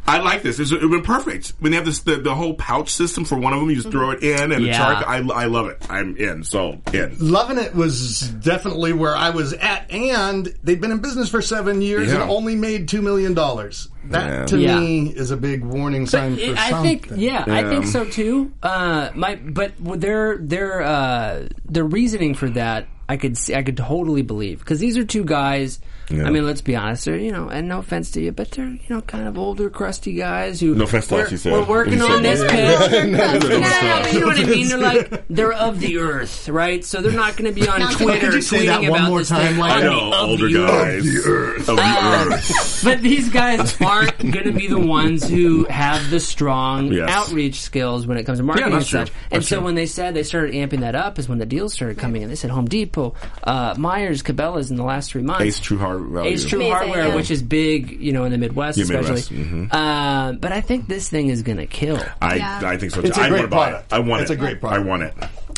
I like this. It's, it's been perfect. When they have this, the, the whole pouch system for one of them, you just throw it in, and Yeah. the charcoal. I, I love it. I'm in. So in. Loving it was definitely where I was at, and they've been in business for seven years Yeah. and only made two million dollars. That Yeah. to Yeah. me is a big warning sign It- for I something. think, yeah, I think so too. Uh, my, but their their uh, their reasoning for that, I could see, I could totally believe because these are two guys. Yeah. I mean, let's be honest. They're you know, and no offense to you, but they're you know, kind of older, crusty guys who. No offense to we're, us, you said. We're working on this that. pitch. No, No, no, you know what I mean. They're like they're of the earth, right? So they're not going to be on Twitter Could you say tweeting that one about more this time, thing like- I know of older the guys of the earth. But these guys aren't going to be the ones who have the strong Yes. outreach skills when it comes to marketing that's and such. true. And That's so true. when they said they started amping that up is when the deals started coming in. They said Home Depot, uh, Meijer, Cabela's in the last three months. Ace True Hard Value. Ace True Amazing, Hardware, yeah. which is big, you know, in the Midwest Yeah, especially. Midwest, mhm. Uh, but I think this thing is going to kill. I, Yeah. I think so too. It's a I great want to buy it. product. I want it. It's it. a great product. I want it.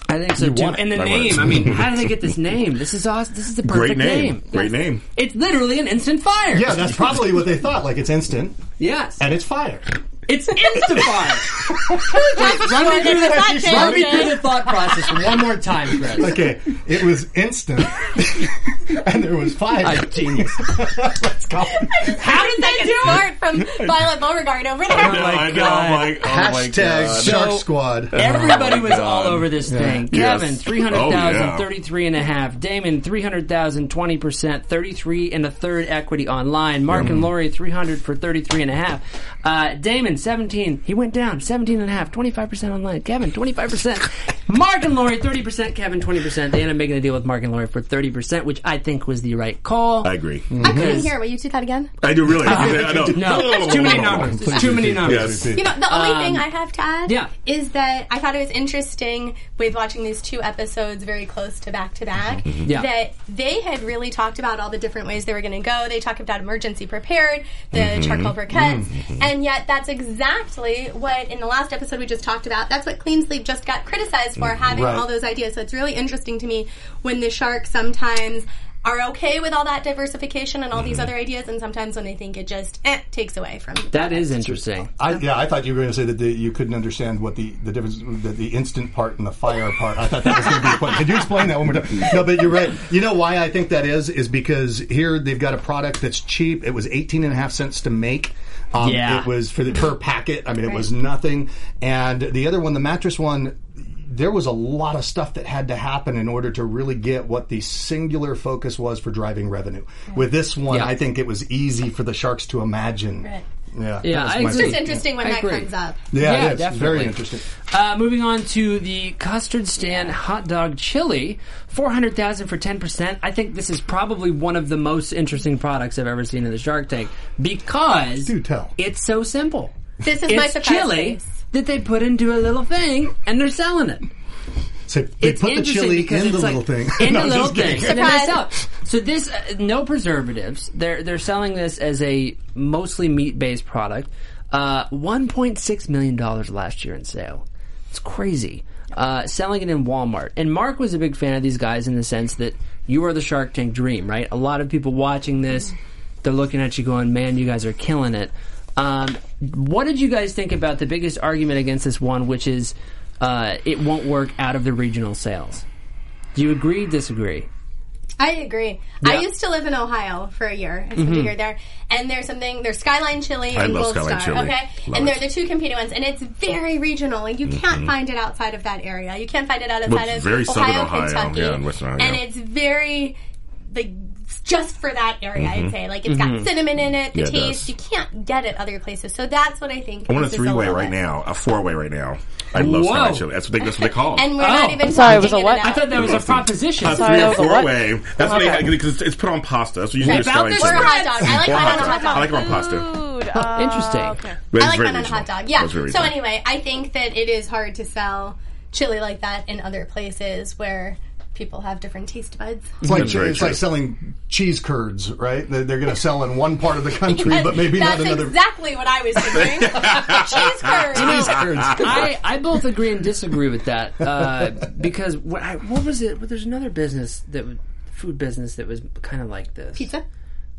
I think so too. want it. And the I want name, it. I mean, how did they get this name? This is awesome. This is the perfect Great name. Great name. It's literally an instant fire. Yeah, that's probably what they thought. Like it's instant yes. and it's fire. It's Instafire. Wait, run me through the, run me through the thought process one more time, Chris. Okay, it was instant, and there was fire. Ah, genius. Let's go. How did they do it? From Violet Beauregarde over there. I know, I know. I'm like, oh Hashtag god. Shark So- Squad. Everybody was God. all over this thing. Yes. Kevin, 300,000, Oh, yeah. 33 and a half. Daymond, 300,000, 20%, 33 and a third equity online. Mark and Lori, 300 for 33 and a half. Uh, Daymond, 17. He went down, 17 and a half, 25% online. Kevin, 25%. Mark and Lori, 30%. Kevin, 20%. They ended up making a deal with Mark and Lori for 30%, which I think was the right call. I agree. I couldn't hear. Will you do that again? I do really. I know. no, it's too many numbers. It's too many numbers. Yes. You know, the only thing I have to add Um, yeah. is that I thought it was interesting with watching these two episodes very close to back to back Yeah. that they had really talked about all the different ways they were going to go. They talked about emergency prepared, the Mm-hmm. charcoal briquettes, and yet that's exactly what in the last episode we just talked about. That's what Clean Sleep just got criticized for having Right. all those ideas. So it's really interesting to me when the sharks sometimes are okay with all that diversification and all these other ideas, and sometimes when they think it just eh, takes away from That is interesting. I, yeah, I thought you were going to say that the, you couldn't understand what the, the difference, the, the instant part and the fire part. I thought that was going to be the point. Could you explain that one more time? No, but you're right. You know why I think that is? Is because here they've got a product that's cheap. It was 18 and a half cents to make. Um, Yeah. It was for the per packet. I mean, it was nothing. And the other one, the mattress one, there was a lot of stuff that had to happen in order to really get what the singular focus was for driving revenue. With this one, Yeah. I think it was easy for the sharks to imagine. Right. Yeah, Yeah, It's was I my agree. It's interesting when I that agree. comes up. Yeah, Yeah, it is. definitely. Very interesting. Uh, moving on to the custard stand hot dog chili, four hundred thousand for ten percent. I think this is probably one of the most interesting products I've ever seen in the Shark Tank because Do tell. it's so simple. This is my It's surprise chili face. That they put into a little thing and they're selling it. So they It's put the chili in the it's little like, thing. In No, the I'm little thing. And then they sell it. So this, uh, no preservatives. They're they're selling this as a mostly meat based product. Uh, one point six million dollars last year in sale. It's crazy. Uh, selling it in Walmart. And Mark was a big fan of these guys in the sense that you are the Shark Tank dream, right? A lot of people watching this, they're looking at you going, "Man, you guys are killing it." Um, what did you guys think about the biggest argument against this one, which is uh, it won't work out of the regional sales? Do you agree? Disagree? I agree. Yeah. I used to live in Ohio for a year. I spent Mhm. a year there, and there's something there's Skyline Chili I and love Gold Skyline Star. Chili. Okay, Love and they're it. the two competing ones, and it's very regional. Like you can't Mhm. find it outside of that area. You can't find it outside Well, of very southern Ohio, Ohio, Kentucky, yeah, and Western Ohio. and it's very like just for that area. Mhm. I'd say like it's Mhm. got cinnamon in it, the Yeah, taste. does. You can't get it other places. So that's what I think. I want a three way right now, a four way right now. I love Whoa. Skyline Chili. That's what they, that's what they call. it. And we're not Oh. even. I'm sorry, it was talking a what? it I thought that was a proposition. A Sorry, three that or four what? way. That's what Okay. they because it's put on pasta. That's what you Hey, do with about Skyline this Or a hot dog. I like Or mine on a hot hot dog. dog. I like it on pasta. Uh, Interesting. But I like very mine on a hot dog. Yeah. So regional. anyway, I think that it is hard to sell chili like that in other places where people have different taste buds. It's like That's it's true. like selling cheese curds, right? They're, they're going to sell in one part of the country, but maybe That's not another. exactly what I was thinking. Cheese curds. Cheese curds. I, I both agree and disagree with that uh, because what, I, what was it? Well, there's another business that food business that was kind of like this. Pizza.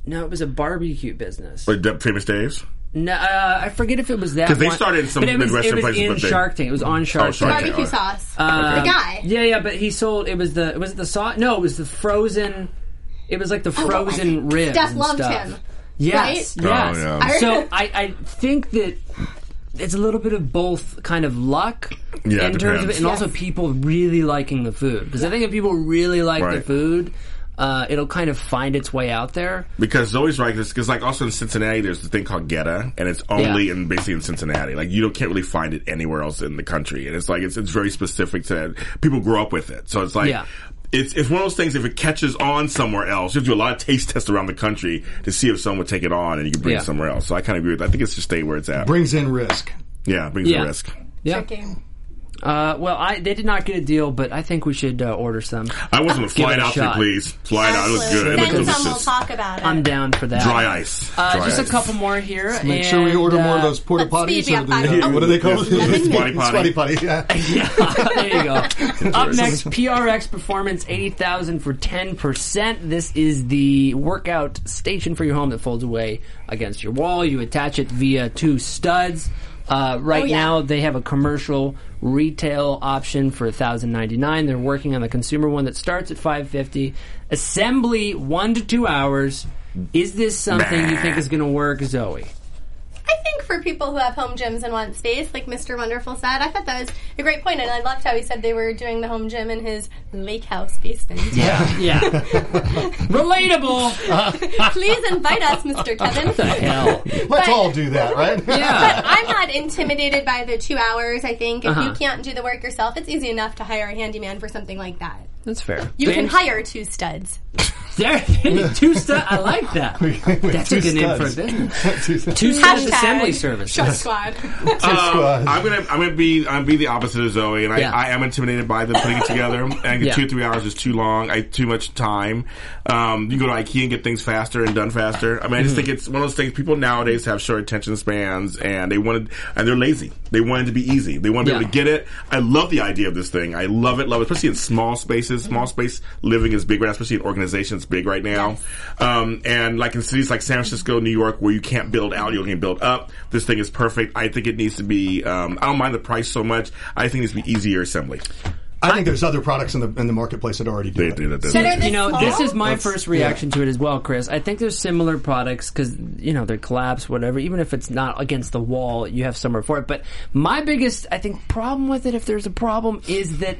No, it was a barbecue business. Like famous Dave's. No, uh, I forget if it was that 'Cause they one, started in some but it was, Midwestern it was places, in but they- Shark Tank. It was on Shark Oh, Shark Tank. Tank. Barbecue sauce. Um, The guy. Yeah, yeah, but he sold. It was the was it the sauce? No, it was the frozen. It was like the Oh, frozen ribs. Steph and loved stuff. him. Yes, Right? yes. Oh, yeah. So I, I think that it's a little bit of both kind of luck Yeah, in it terms of it, depends. and also people really liking the food. Because I think if people really like the Right. food, uh, it'll kind of find its way out there. Because Zoe's right, because like also in Cincinnati, there's this thing called Goetta, and it's only Yeah. in basically in Cincinnati. Like you don't can't really find it anywhere else in the country, and it's like it's it's very specific to that. People grow up with it, so it's like. Yeah. It's, it's one of those things. If it catches on somewhere else, you have to do a lot of taste tests around the country to see if someone would take it on, and you can bring Yeah. it somewhere else. So I kind of agree with. that. I think it's just stay where it's at. Brings in risk. yeah, brings Yeah. the risk. Yeah. Tricky. Uh, well, I they did not get a deal, but I think we should uh, order some. I want some to Give fly it it a out there, shot. please. Fly out. It looks good. It looks Then some will delicious. talk about it. I'm down for that. Dry ice. Uh, Dry just a couple more here. Make sure we and, order more uh, of those porta let's potties. speed me Or up the, by- uh, what are they called? Squatty potty. Squatty potty. Yeah. Yeah, there you go. Up next, PRX Performance 80,000 for 10%. This is the workout station for your home that folds away against your wall. You attach it via two studs. Uh, right Oh, yeah. now, they have a commercial retail option for 1099 They're working on the consumer one that starts at 550 Assembly, one to two hours. Is this something you think is going to work, Zoe? I think for people who have home gyms and want space, like Mr. Wonderful said, I thought that was a great point, and I loved how he said they were doing the home gym in his lake house basement. Yeah, yeah. Relatable. Please invite us, Mr. Kevin. the hell? Let's But- all do that, right? Yeah. But I'm not intimidated by the two hours. I think if Uh-huh. you can't do the work yourself, it's easy enough to hire a handyman for something like that. That's fair. You can hire two studs. There, two stud. I like that. That's a Two good name for a studs. business. Two stud Hashtag assembly service. Shark Squad. Uh, squads. I'm gonna I'm gonna be I'm be the opposite of Zoe, and I, Yeah. I am intimidated by them putting it together. And Yeah. two three hours is too long. I too much time. Um, you can go to IKEA and get things faster and done faster. I mean, I just Mm-hmm. think it's one of those things. People nowadays have short attention spans, and they wanted and they're lazy. They want it to be easy. They want to be Yeah. able to get it. I love the idea of this thing. I love it. Love it, especially in small spaces. Small space living is big right now, especially in organizations. Big right now. Um, and like in cities like San Francisco, New York, where you can't build out, you can build up. This thing is perfect. I think it needs to be. Um, I don't mind the price so much. I think it needs to be easier assembly. I think there's other products in the in the marketplace that already do They it. do that. That are You know, small? this is my That's- first reaction to it as well, Chris. I think there's similar products because you know they're collapse, whatever. Even if it's not against the wall, you have somewhere for it. But my biggest, I think, problem with it, if there's a problem, is that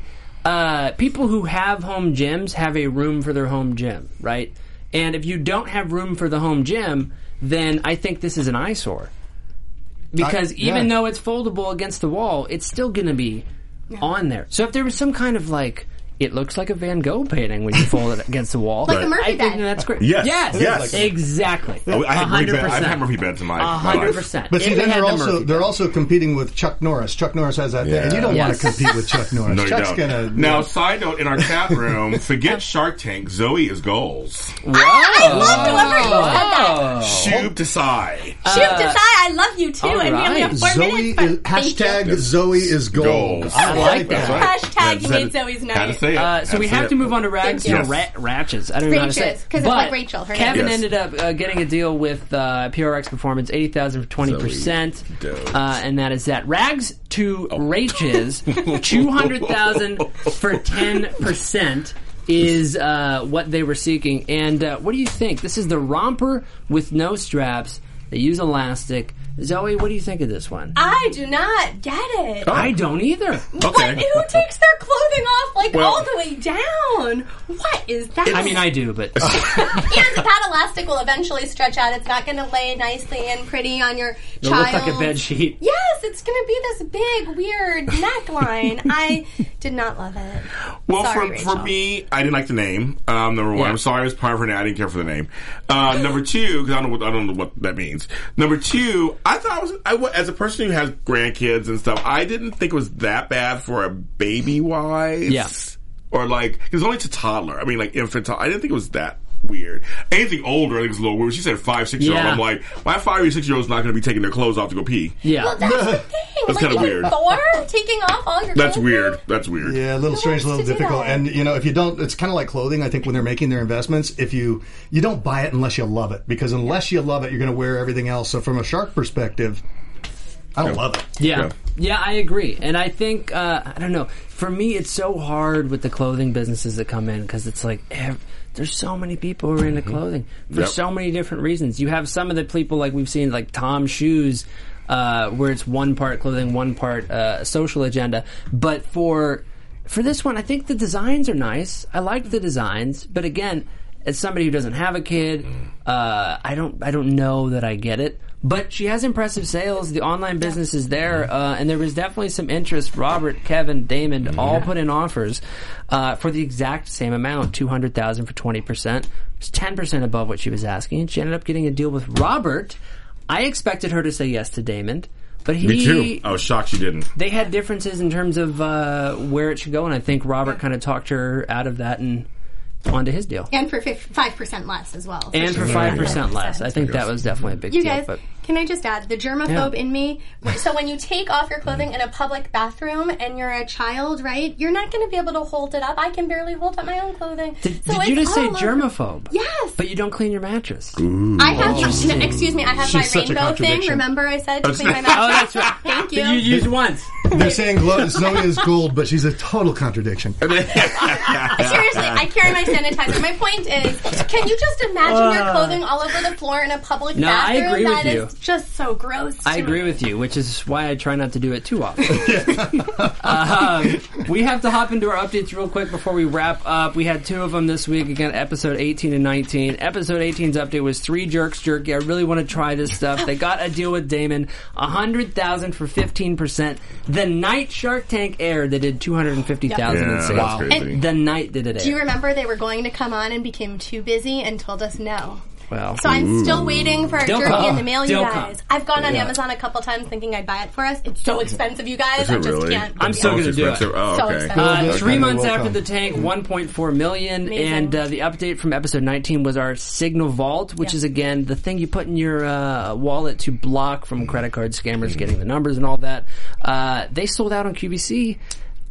uh, people who have home gyms have a room for their home gym, right? And if you don't have room for the home gym, then I think this is an eyesore. Because I- even though it's foldable against the wall, it's still going to be on there. So if there was some kind of like, it looks like a Van Gogh painting when you fold it against the wall. Like a Murphy I think bed. that's great. Yes, yes, yes. exactly. Oh, I had Murphy hundred bed- I've had percent. Murphy beds in my, A my hundred life. percent. But see, then they had they're the also they're also competing with Chuck Norris. Chuck Norris has that thing, and you don't Yeah. want to Yes. compete with Chuck Norris. No, you Chuck's don't. gonna now, side note: in our chat room, forget Shark Tank. Zoe is goals. Whoa. I loved whoever you said that. Shoot to sigh. Shoot to uh, tie. I love you too, all and we only have four Zoe minutes. is, but thank you. hashtag Zoe is gold. Goals. I like that. Hashtag you Had made to- Zoe's Had to night. Say it. Uh, so Had we have it. to move on to rags. Thank you. No, ra- ratchets. I don't know how to say Rachels, it. 'cause it's like Rachel, her. Kevin Yes. ended up uh, getting a deal with uh, PRX Performance, eighty thousand for twenty percent, Zoe does. uh, and that is that. Rags to Raches, two hundred thousand for ten percent. is uh, what they were seeking. And uh, what do you think? This is the romper with no straps. They use elastic. Zoe, what do you think of this one? I do not get it. I don't either. Okay. What? Who takes their clothing off like Well- all the way down? What is that? I mean, I do, but and that elastic will eventually stretch out. It's not going to lay nicely and pretty on your it child. looks like a bed sheet. Yes, it's going to be this big, weird neckline. I did not love it. Well, Sorry, for, for me, I didn't like the name. Um, number one, Yeah. I'm sorry, I was part of it. I didn't care for the name. Uh, number two, because I don't know what I don't know what that means. Number two, I thought it was I, as a person who has grandkids and stuff, I didn't think it was that bad for a baby wise. Yeah. or like it was only to toddler. I mean, like infant. I didn't think it was that weird. Anything older, I think it's a little weird. She said five, six year old. Yeah. I'm like, my five or six year old's not going to be taking their clothes off to go pee. Yeah. Well, that's the thing. That's like kinda weird. Thor taking off all your That's clothes weird. That's weird. Yeah, a little strange, a little difficult. And you know, if you don't, it's kind of like clothing. I think when they're making their investments, if you you don't buy it unless you love it, because unless you love it, you're going to wear everything else. So from a shark perspective, I don't love it. Yeah. Yeah. yeah, I agree, and I think uh, I don't know. For me, it's so hard with the clothing businesses that come in because it's like ev- there's so many people who are into clothing for Yep. so many different reasons. You have some of the people like we've seen like Tom Shoes, uh, where it's one part clothing, one part uh, social agenda. But for for this one, I think the designs are nice. I like the designs, but again, as somebody who doesn't have a kid, uh, I don't I don't know that I get it. But she has impressive sales. The online business is there, uh, and there was definitely some interest. Robert, Kevin, Daymond all put in offers uh, for the exact same amount, two hundred thousand for twenty percent. It's ten percent above what she was asking, and she ended up getting a deal with Robert. I expected her to say yes to Daymond, but he Me too. I was shocked she didn't. they had differences in terms of uh, where it should go, and I think Robert kind of talked her out of that and onto his deal. And for five percent less as well. And for five percent less, I think that was definitely a big You deal. guys, but can I just add the germaphobe Yeah. in me? So when you take off your clothing in a public bathroom and you're a child, right? You're not going to be able to hold it up. I can barely hold up my own clothing. did, so did you just say all over- germaphobe? Yes. But you don't clean your mattress. I have. no, excuse me. I have my She's such a rainbow thing. Remember, I said to clean my Oh, that's right. Thank you. You used once. They're saying glo- Zoe is gold, but she's a total contradiction. Seriously, I carry my sanitizer. My point is, can you just imagine your clothing all over the floor in a public Uh. No, I bathroom? agree with That you. Is just so gross. to I agree with you, which is why I try not to do it too often. um, we have to hop into our updates real quick before we wrap up. We had two of them this week. Again, episode 18 and 19. Episode 18's update was Three Jerks Jerky. I really want to try this stuff. They got a deal with Daymond, 100000 for 15%. The night Shark Tank aired, they did 250000 in Yeah, sales. that's crazy. The night did it air. Do you remember they were going to come on and became too busy and told us no? Well, So I'm still waiting for our Still jerky come. in the mail, you Still guys. come. I've gone on Amazon a couple times thinking I'd buy it for us. It's so expensive, you guys. Is I just really? can't. I'm still Oh, gonna do it. expensive. Oh, So okay. expensive. Uh, Good, three months after the tank, 1.4 million, Amazing. and uh, the update from episode 19 was our Signal Vault, which Yeah. is again the thing you put in your uh, wallet to block from credit card scammers getting the numbers and all that. Uh, they sold out on QVC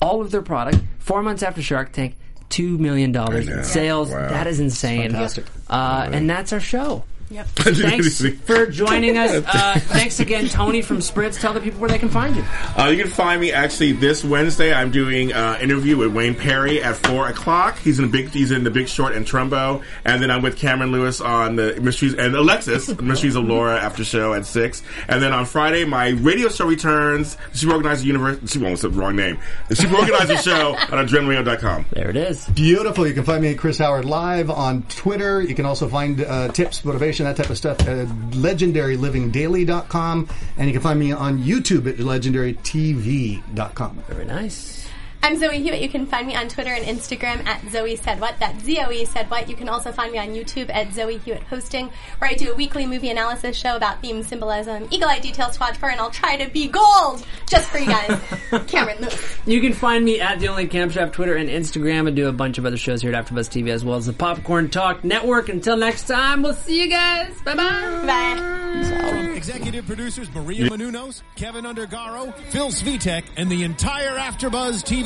all of their product four months after Shark Tank. Two million dollars in sales. Wow. That is insane. fantastic. Uh, and that's our show. Yep. Thanks for joining us. Uh, thanks again, Tony from Spritz. Tell the people where they can find you. Uh, you can find me actually this Wednesday. I'm doing an interview with Wayne Perry at four o'clock. He's in big. He's in the Big Short and Trumbo, and then I'm with Cameron Lewis on the Mysteries and Alexis Mysteries of Laura after show at six. And then on Friday, my radio show returns. The Super Organizer Universe. She won't say the wrong name. The Super Organizer Show on adrenaline.com. There it is. Beautiful. You can find me at Chris Howard Live on Twitter. You can also find uh, tips, motivation, that type of stuff at legendarylivingdaily.com. And you can find me on YouTube at legendarytv.com. Very nice. I'm Zoe Hewitt. You can find me on Twitter and Instagram at Zoe Said What. That's Z-O-E Said What. You can also find me on YouTube at Zoe Hewitt Hosting, where I do a weekly movie analysis show about theme symbolism, Eagle Eye Detail Squad Fur, and I'll try to be gold just for you guys. Cameron Lewis. You can find me at the Only Camp Chef Twitter and Instagram, and do a bunch of other shows here at AfterBuzz TV as well as the Popcorn Talk Network. Until next time, we'll see you guys. Bye bye. Bye. Executive producers Maria Menounos, Kevin Undergaro, Phil Svitek, and the entire AfterBuzz TV